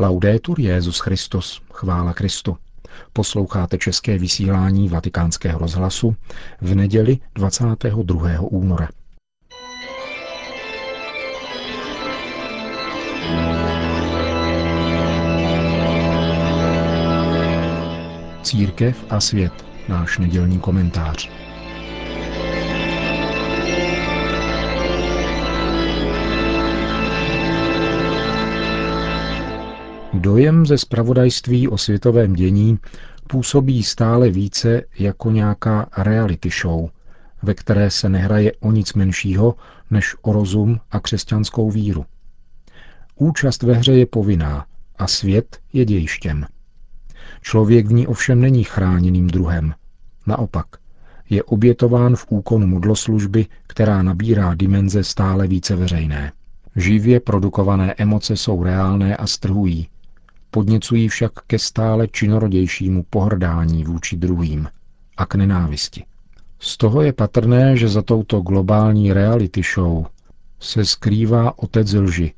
Laudetur Jezus Christus, chvála Kristu. Posloucháte české vysílání Vatikánského rozhlasu v neděli 22. února. Církev a svět, náš nedělní komentář. Dojem ze spravodajství o světovém dění působí stále více jako nějaká reality show, ve které se nehraje o nic menšího než o rozum a křesťanskou víru. Účast ve hře je povinná a svět je dějištěm. Člověk v ní ovšem není chráněným druhem. Naopak, je obětován v úkonu modloslužby, která nabírá dimenze stále více veřejné. Živě produkované emoce jsou reálné a strhují, podněcují však ke stále činorodějšímu pohrdání vůči druhým a k nenávisti. Z toho je patrné, že za touto globální reality show se skrývá otec lži,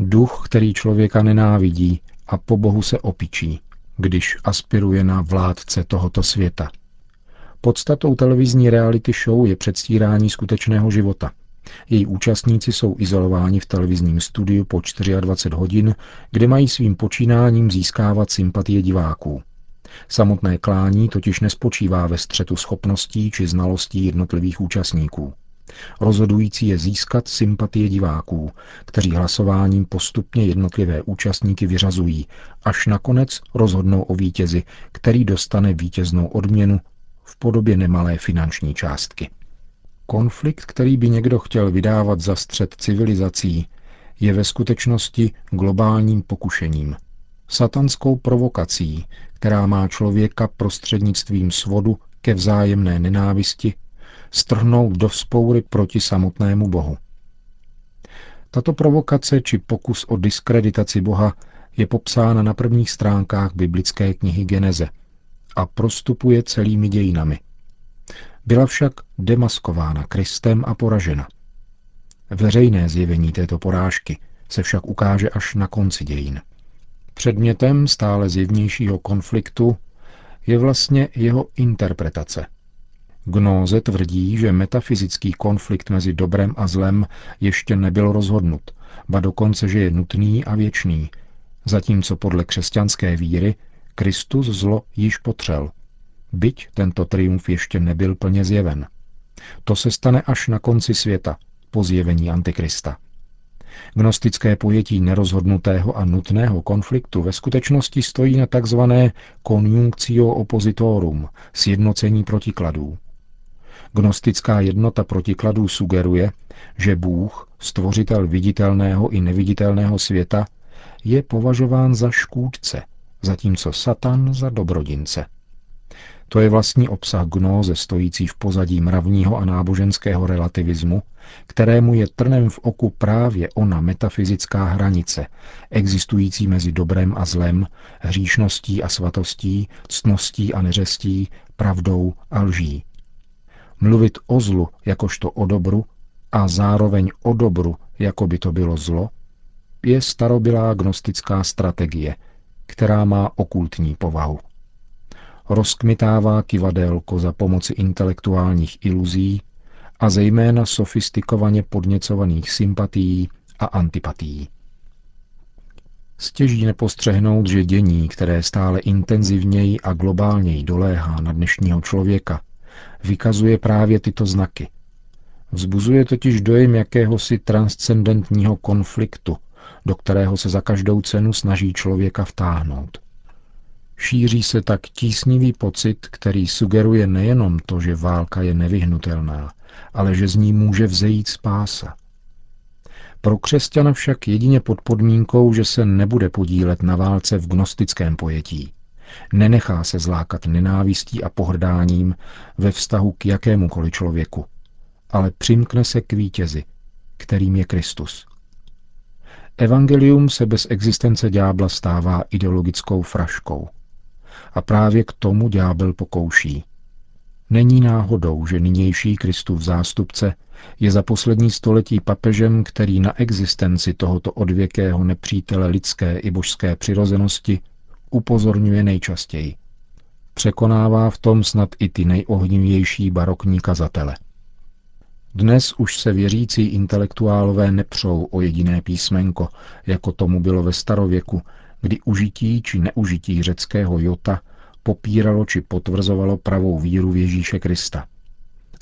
duch, který člověka nenávidí a po Bohu se opičí, když aspiruje na vládce tohoto světa. Podstatou televizní reality show je předstírání skutečného života, její účastníci jsou izolováni v televizním studiu po 24 hodin, kde mají svým počínáním získávat sympatie diváků. Samotné klání totiž nespočívá ve střetu schopností či znalostí jednotlivých účastníků. Rozhodující je získat sympatie diváků, kteří hlasováním postupně jednotlivé účastníky vyřazují, až nakonec rozhodnou o vítězi, který dostane vítěznou odměnu v podobě nemalé finanční částky. Konflikt, který by někdo chtěl vydávat za střed civilizací, je ve skutečnosti globálním pokušením. Satanskou provokací, která má člověka prostřednictvím svodu ke vzájemné nenávisti strhnout do vzpoury proti samotnému Bohu. Tato provokace či pokus o diskreditaci Boha je popsána na prvních stránkách biblické knihy Geneze a prostupuje celými dějinami – byla však demaskována Kristem a poražena. Veřejné zjevení této porážky se však ukáže až na konci dějin. Předmětem stále zjevnějšího konfliktu je vlastně jeho interpretace. Gnóze tvrdí, že metafyzický konflikt mezi dobrem a zlem ještě nebyl rozhodnut, ba dokonce, že je nutný a věčný, zatímco podle křesťanské víry Kristus zlo již potřel byť tento triumf ještě nebyl plně zjeven. To se stane až na konci světa, po zjevení Antikrista. Gnostické pojetí nerozhodnutého a nutného konfliktu ve skutečnosti stojí na tzv. conjunctio oppositorum, sjednocení protikladů. Gnostická jednota protikladů sugeruje, že Bůh, stvořitel viditelného i neviditelného světa, je považován za škůdce, zatímco Satan za dobrodince. To je vlastní obsah gnóze stojící v pozadí mravního a náboženského relativismu, kterému je trnem v oku právě ona metafyzická hranice, existující mezi dobrem a zlem, hříšností a svatostí, ctností a neřestí, pravdou a lží. Mluvit o zlu jakožto o dobru a zároveň o dobru, jako by to bylo zlo, je starobylá gnostická strategie, která má okultní povahu rozkmitává kivadélko za pomoci intelektuálních iluzí a zejména sofistikovaně podněcovaných sympatií a antipatií. Stěží nepostřehnout, že dění, které stále intenzivněji a globálněji doléhá na dnešního člověka, vykazuje právě tyto znaky. Vzbuzuje totiž dojem jakéhosi transcendentního konfliktu, do kterého se za každou cenu snaží člověka vtáhnout. Šíří se tak tísnivý pocit, který sugeruje nejenom to, že válka je nevyhnutelná, ale že z ní může vzejít spása. Pro křesťana však jedině pod podmínkou, že se nebude podílet na válce v gnostickém pojetí. Nenechá se zlákat nenávistí a pohrdáním ve vztahu k jakémukoliv člověku, ale přimkne se k vítězi, kterým je Kristus. Evangelium se bez existence ďábla stává ideologickou fraškou – a právě k tomu ďábel pokouší. Není náhodou, že nynější Kristův zástupce je za poslední století papežem, který na existenci tohoto odvěkého nepřítele lidské i božské přirozenosti upozorňuje nejčastěji. Překonává v tom snad i ty nejohnivější barokní kazatele. Dnes už se věřící intelektuálové nepřou o jediné písmenko, jako tomu bylo ve starověku, kdy užití či neužití řeckého jota popíralo či potvrzovalo pravou víru v Ježíše Krista.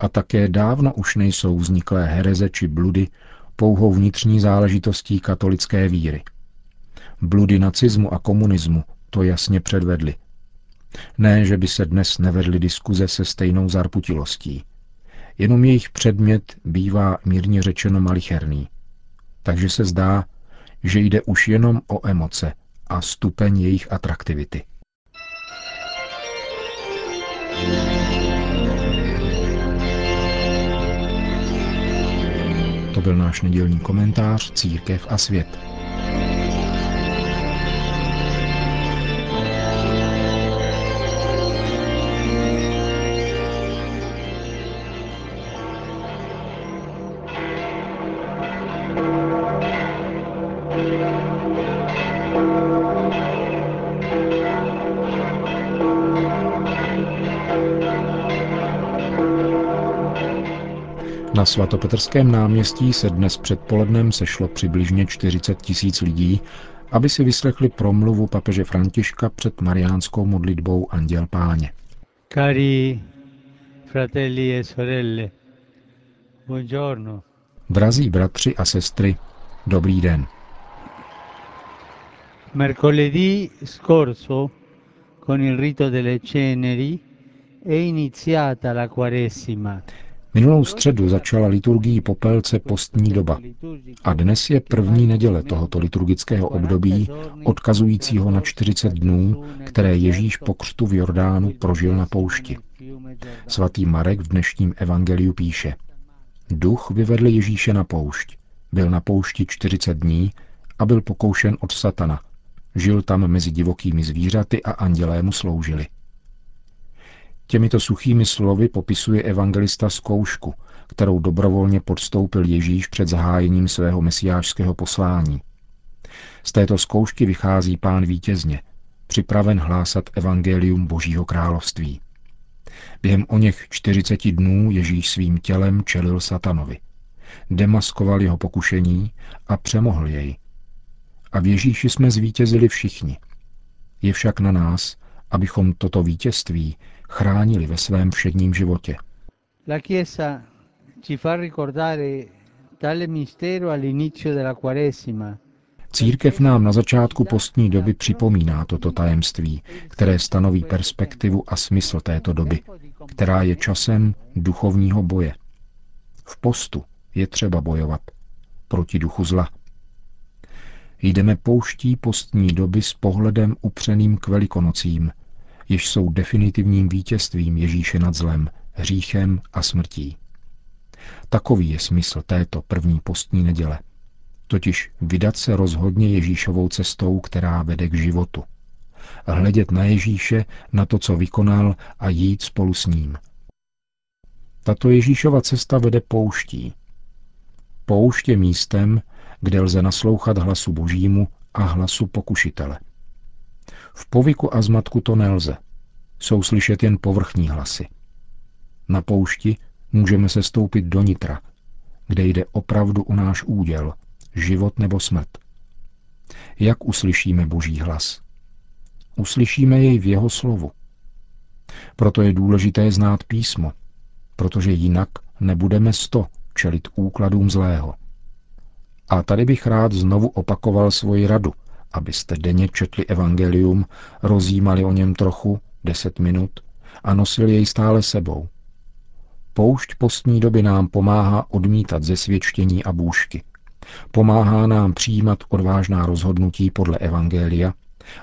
A také dávno už nejsou vzniklé hereze či bludy pouhou vnitřní záležitostí katolické víry. Bludy nacismu a komunismu to jasně předvedly. Ne, že by se dnes nevedly diskuze se stejnou zarputilostí. Jenom jejich předmět bývá mírně řečeno malicherný. Takže se zdá, že jde už jenom o emoce a stupeň jejich atraktivity. To byl náš nedělní komentář Církev a svět. Na svatopetrském náměstí se dnes předpolednem sešlo přibližně 40 tisíc lidí, aby si vyslechli promluvu papeže Františka před mariánskou modlitbou Anděl Páně. Cari fratelli e sorelle, buongiorno. Drazí bratři a sestry, dobrý den. Mercoledì scorso, con il rito delle ceneri, è iniziata la Quaresima. Minulou středu začala liturgii popelce postní doba a dnes je první neděle tohoto liturgického období, odkazujícího na 40 dnů, které Ježíš po křtu v Jordánu prožil na poušti. Svatý Marek v dnešním evangeliu píše Duch vyvedl Ježíše na poušť. Byl na poušti 40 dní a byl pokoušen od satana. Žil tam mezi divokými zvířaty a andělé mu sloužili. Těmito suchými slovy popisuje evangelista zkoušku, kterou dobrovolně podstoupil Ježíš před zahájením svého mesiářského poslání. Z této zkoušky vychází pán vítězně, připraven hlásat evangelium Božího království. Během o něch 40 dnů Ježíš svým tělem čelil satanovi. Demaskoval jeho pokušení a přemohl jej. A v Ježíši jsme zvítězili všichni. Je však na nás, abychom toto vítězství chránili ve svém všedním životě. La Chiesa ci fa ricordare tale mistero all'inizio della Quaresima. Církev nám na začátku postní doby připomíná toto tajemství, které stanoví perspektivu a smysl této doby, která je časem duchovního boje. V postu je třeba bojovat proti duchu zla. Jdeme pouští postní doby s pohledem upřeným k velikonocím, jež jsou definitivním vítězstvím Ježíše nad zlem, hříchem a smrtí. Takový je smysl této první postní neděle. Totiž vydat se rozhodně Ježíšovou cestou, která vede k životu. Hledět na Ježíše, na to, co vykonal a jít spolu s ním. Tato Ježíšova cesta vede pouští. Poušť je místem, kde lze naslouchat hlasu božímu a hlasu pokušitele – v povyku a zmatku to nelze. Jsou slyšet jen povrchní hlasy. Na poušti můžeme se stoupit do nitra, kde jde opravdu o náš úděl, život nebo smrt. Jak uslyšíme Boží hlas? Uslyšíme jej v jeho slovu. Proto je důležité znát písmo, protože jinak nebudeme sto čelit úkladům zlého. A tady bych rád znovu opakoval svoji radu, abyste denně četli evangelium, rozjímali o něm trochu, deset minut, a nosili jej stále sebou. Poušť postní doby nám pomáhá odmítat zesvědčení a bůžky. Pomáhá nám přijímat odvážná rozhodnutí podle evangelia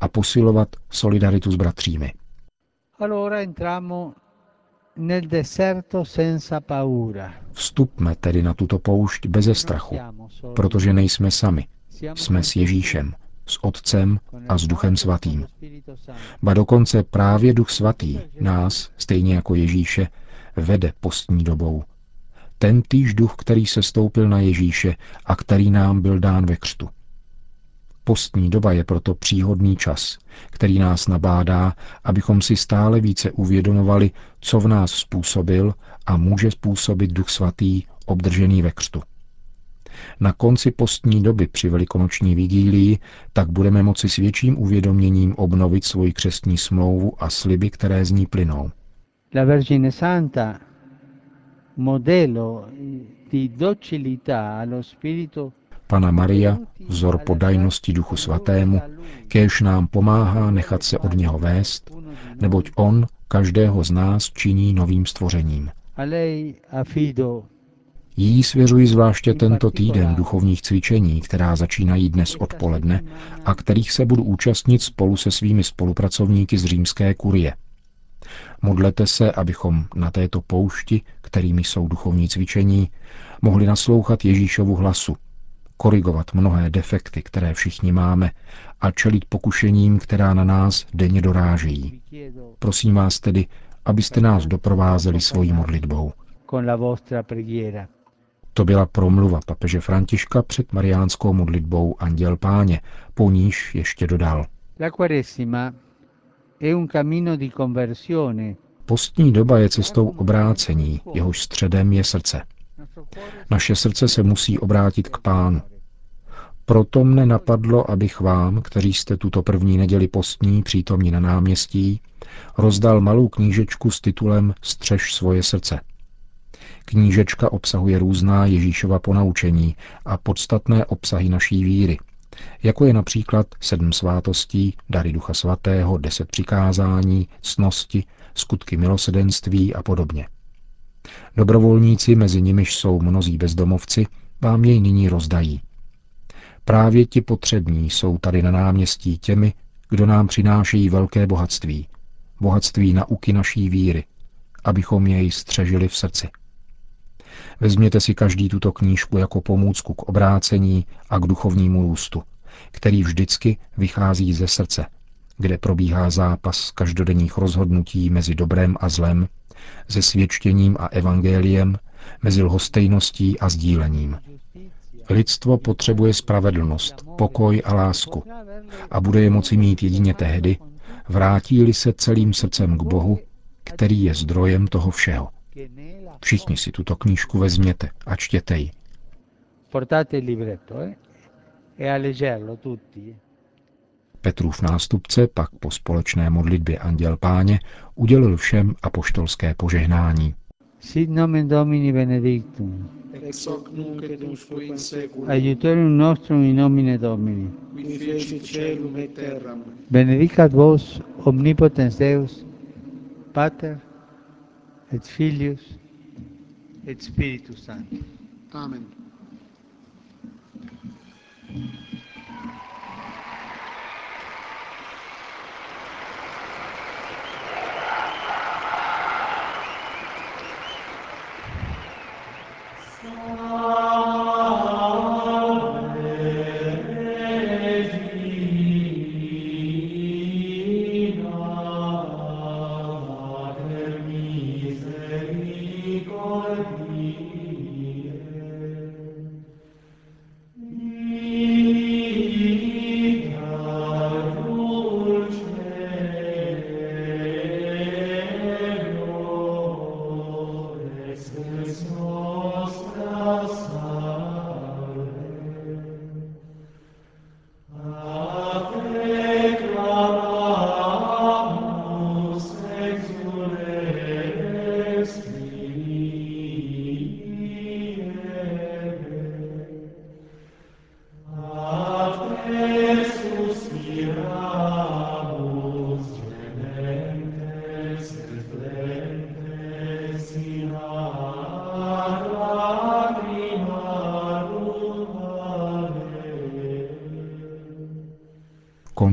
a posilovat solidaritu s bratřími. Vstupme tedy na tuto poušť beze strachu, protože nejsme sami. Jsme s Ježíšem, s Otcem a s Duchem Svatým. Ba dokonce právě Duch Svatý nás, stejně jako Ježíše, vede postní dobou. Ten týž duch, který se stoupil na Ježíše a který nám byl dán ve křtu. Postní doba je proto příhodný čas, který nás nabádá, abychom si stále více uvědomovali, co v nás způsobil a může způsobit Duch Svatý, obdržený ve křtu. Na konci postní doby při velikonoční vigílii tak budeme moci s větším uvědoměním obnovit svoji křestní smlouvu a sliby, které z ní plynou. La Vergine Santa, modelo di docilità allo Spirito Pana Maria, vzor podajnosti Duchu Svatému, kéž nám pomáhá nechat se od něho vést, neboť on každého z nás činí novým stvořením. A lei affido Jí svěřuji zvláště tento týden duchovních cvičení, která začínají dnes odpoledne a kterých se budu účastnit spolu se svými spolupracovníky z římské kurie. Modlete se, abychom na této poušti, kterými jsou duchovní cvičení, mohli naslouchat Ježíšovu hlasu, korigovat mnohé defekty, které všichni máme, a čelit pokušením, která na nás denně dorážejí. Prosím vás tedy, abyste nás doprovázeli svojí modlitbou. con la vostra preghiera. To byla promluva papeže Františka před mariánskou modlitbou Anděl Páně, po níž ještě dodal. La Quaresima è un cammino di conversione. Postní doba je cestou obrácení, jehož středem je srdce. Naše srdce se musí obrátit k pánu. Proto mne napadlo, abych vám, kteří jste tuto první neděli postní přítomní na náměstí, rozdal malou knížečku s titulem Střež svoje srdce. Knížečka obsahuje různá Ježíšova ponaučení a podstatné obsahy naší víry, jako je například sedm svátostí, dary Ducha Svatého, deset přikázání, cnosti, skutky milosedenství a podobně. Dobrovolníci, mezi nimiž jsou mnozí bezdomovci, vám jej nyní rozdají. Právě ti potřební jsou tady na náměstí těmi, kdo nám přinášejí velké bohatství, bohatství nauky naší víry, abychom jej střežili v srdci. Vezměte si každý tuto knížku jako pomůcku k obrácení a k duchovnímu růstu, který vždycky vychází ze srdce, kde probíhá zápas každodenních rozhodnutí mezi dobrem a zlem, se svědčením a evangeliem, mezi lhostejností a sdílením. Lidstvo potřebuje spravedlnost, pokoj a lásku a bude je moci mít jedině tehdy, vrátí-li se celým srdcem k Bohu, který je zdrojem toho všeho. Všichni si tuto knížku vezměte a čtěte ji. Portate il libretto eh? e a leggerlo tutti. Petrův nástupce pak po společné modlitbě Anděl Páně udělil všem apoštolské požehnání. Sit nomen Domini benedictum. ex hoc nunc et usque in seculum, Aiutorium nostrum in nomine Domini. qui feci celum et terram, Benedicat vos omnipotens Deus, Pater et Filius et Spiritus Sanctus. Amen.